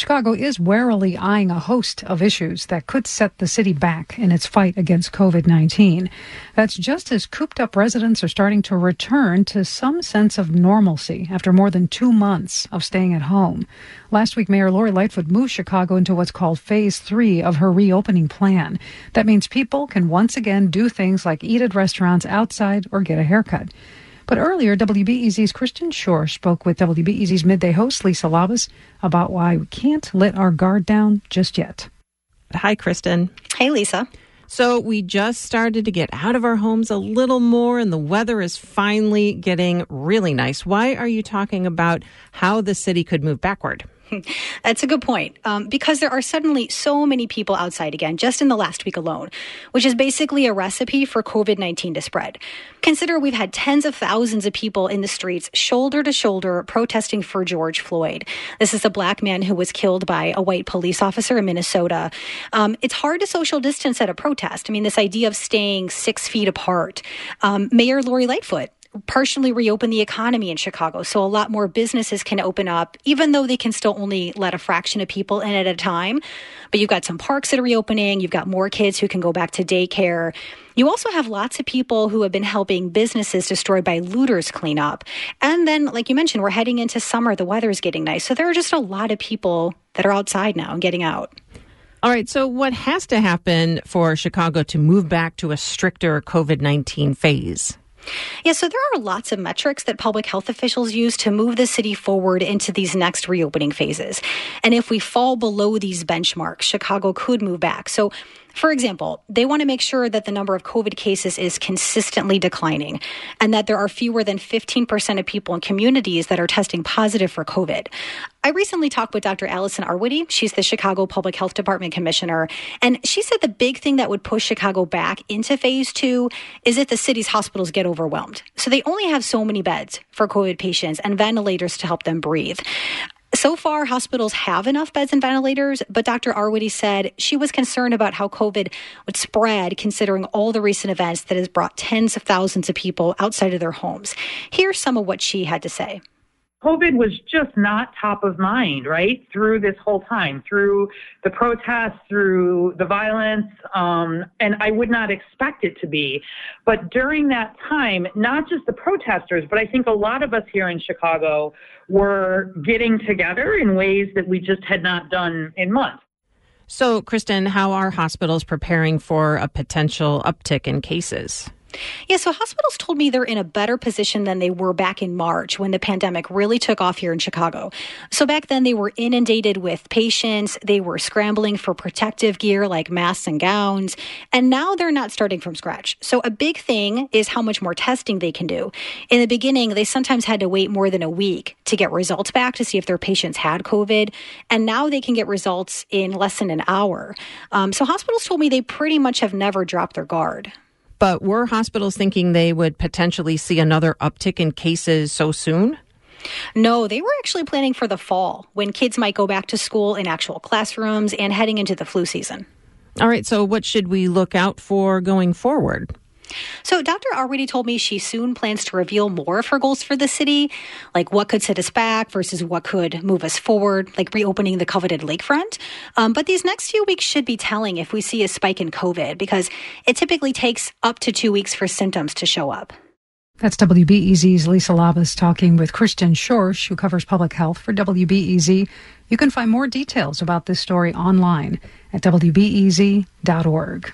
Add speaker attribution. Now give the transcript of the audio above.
Speaker 1: Chicago is warily eyeing a host of issues that could set the city back in its fight against COVID 19. That's just as cooped up residents are starting to return to some sense of normalcy after more than two months of staying at home. Last week, Mayor Lori Lightfoot moved Chicago into what's called phase three of her reopening plan. That means people can once again do things like eat at restaurants outside or get a haircut. But earlier, WBEZ's Kristen Schorsch spoke with WBEZ's midday host, Lisa Labuz, about why we can't let our guard down just yet.
Speaker 2: Hi, Kristen.
Speaker 3: Hey, Lisa.
Speaker 2: So, we just started to get out of our homes a little more, and the weather is finally getting really nice. Why are you talking about how the city could move backward?
Speaker 3: That's a good point. Um, because there are suddenly so many people outside again, just in the last week alone, which is basically a recipe for COVID 19 to spread. Consider we've had tens of thousands of people in the streets, shoulder to shoulder, protesting for George Floyd. This is a black man who was killed by a white police officer in Minnesota. Um, it's hard to social distance at a protest. I mean, this idea of staying six feet apart. Um, Mayor Lori Lightfoot partially reopen the economy in Chicago. So a lot more businesses can open up, even though they can still only let a fraction of people in at a time. But you've got some parks that are reopening. You've got more kids who can go back to daycare. You also have lots of people who have been helping businesses destroyed by looters clean up. And then, like you mentioned, we're heading into summer. The weather is getting nice. So there are just a lot of people that are outside now and getting out.
Speaker 2: All right. So, what has to happen for Chicago to move back to a stricter COVID 19 phase?
Speaker 3: Yeah, so there are lots of metrics that public health officials use to move the city forward into these next reopening phases. And if we fall below these benchmarks, Chicago could move back. So for example, they want to make sure that the number of COVID cases is consistently declining and that there are fewer than 15% of people in communities that are testing positive for COVID. I recently talked with Dr. Allison Arwady. She's the Chicago Public Health Department commissioner. And she said the big thing that would push Chicago back into phase two is if the city's hospitals get overwhelmed. So they only have so many beds for COVID patients and ventilators to help them breathe. So far, hospitals have enough beds and ventilators, but Dr. Arwady said she was concerned about how COVID would spread considering all the recent events that has brought tens of thousands of people outside of their homes. Here's some of what she had to say.
Speaker 4: COVID was just not top of mind, right? Through this whole time, through the protests, through the violence, um, and I would not expect it to be. But during that time, not just the protesters, but I think a lot of us here in Chicago were getting together in ways that we just had not done in months.
Speaker 2: So, Kristen, how are hospitals preparing for a potential uptick in cases?
Speaker 3: Yeah, so hospitals told me they're in a better position than they were back in March when the pandemic really took off here in Chicago. So back then they were inundated with patients, they were scrambling for protective gear like masks and gowns, and now they're not starting from scratch. So a big thing is how much more testing they can do. In the beginning, they sometimes had to wait more than a week to get results back to see if their patients had COVID, and now they can get results in less than an hour. Um, so hospitals told me they pretty much have never dropped their guard.
Speaker 2: But were hospitals thinking they would potentially see another uptick in cases so soon?
Speaker 3: No, they were actually planning for the fall when kids might go back to school in actual classrooms and heading into the flu season.
Speaker 2: All right, so what should we look out for going forward?
Speaker 3: So, Dr. Arwady told me she soon plans to reveal more of her goals for the city, like what could set us back versus what could move us forward, like reopening the coveted lakefront. Um, but these next few weeks should be telling if we see a spike in COVID because it typically takes up to two weeks for symptoms to show up.
Speaker 1: That's WBEZ's Lisa Labuz talking with Kristen Schorsch, who covers public health for WBEZ. You can find more details about this story online at WBEZ.org.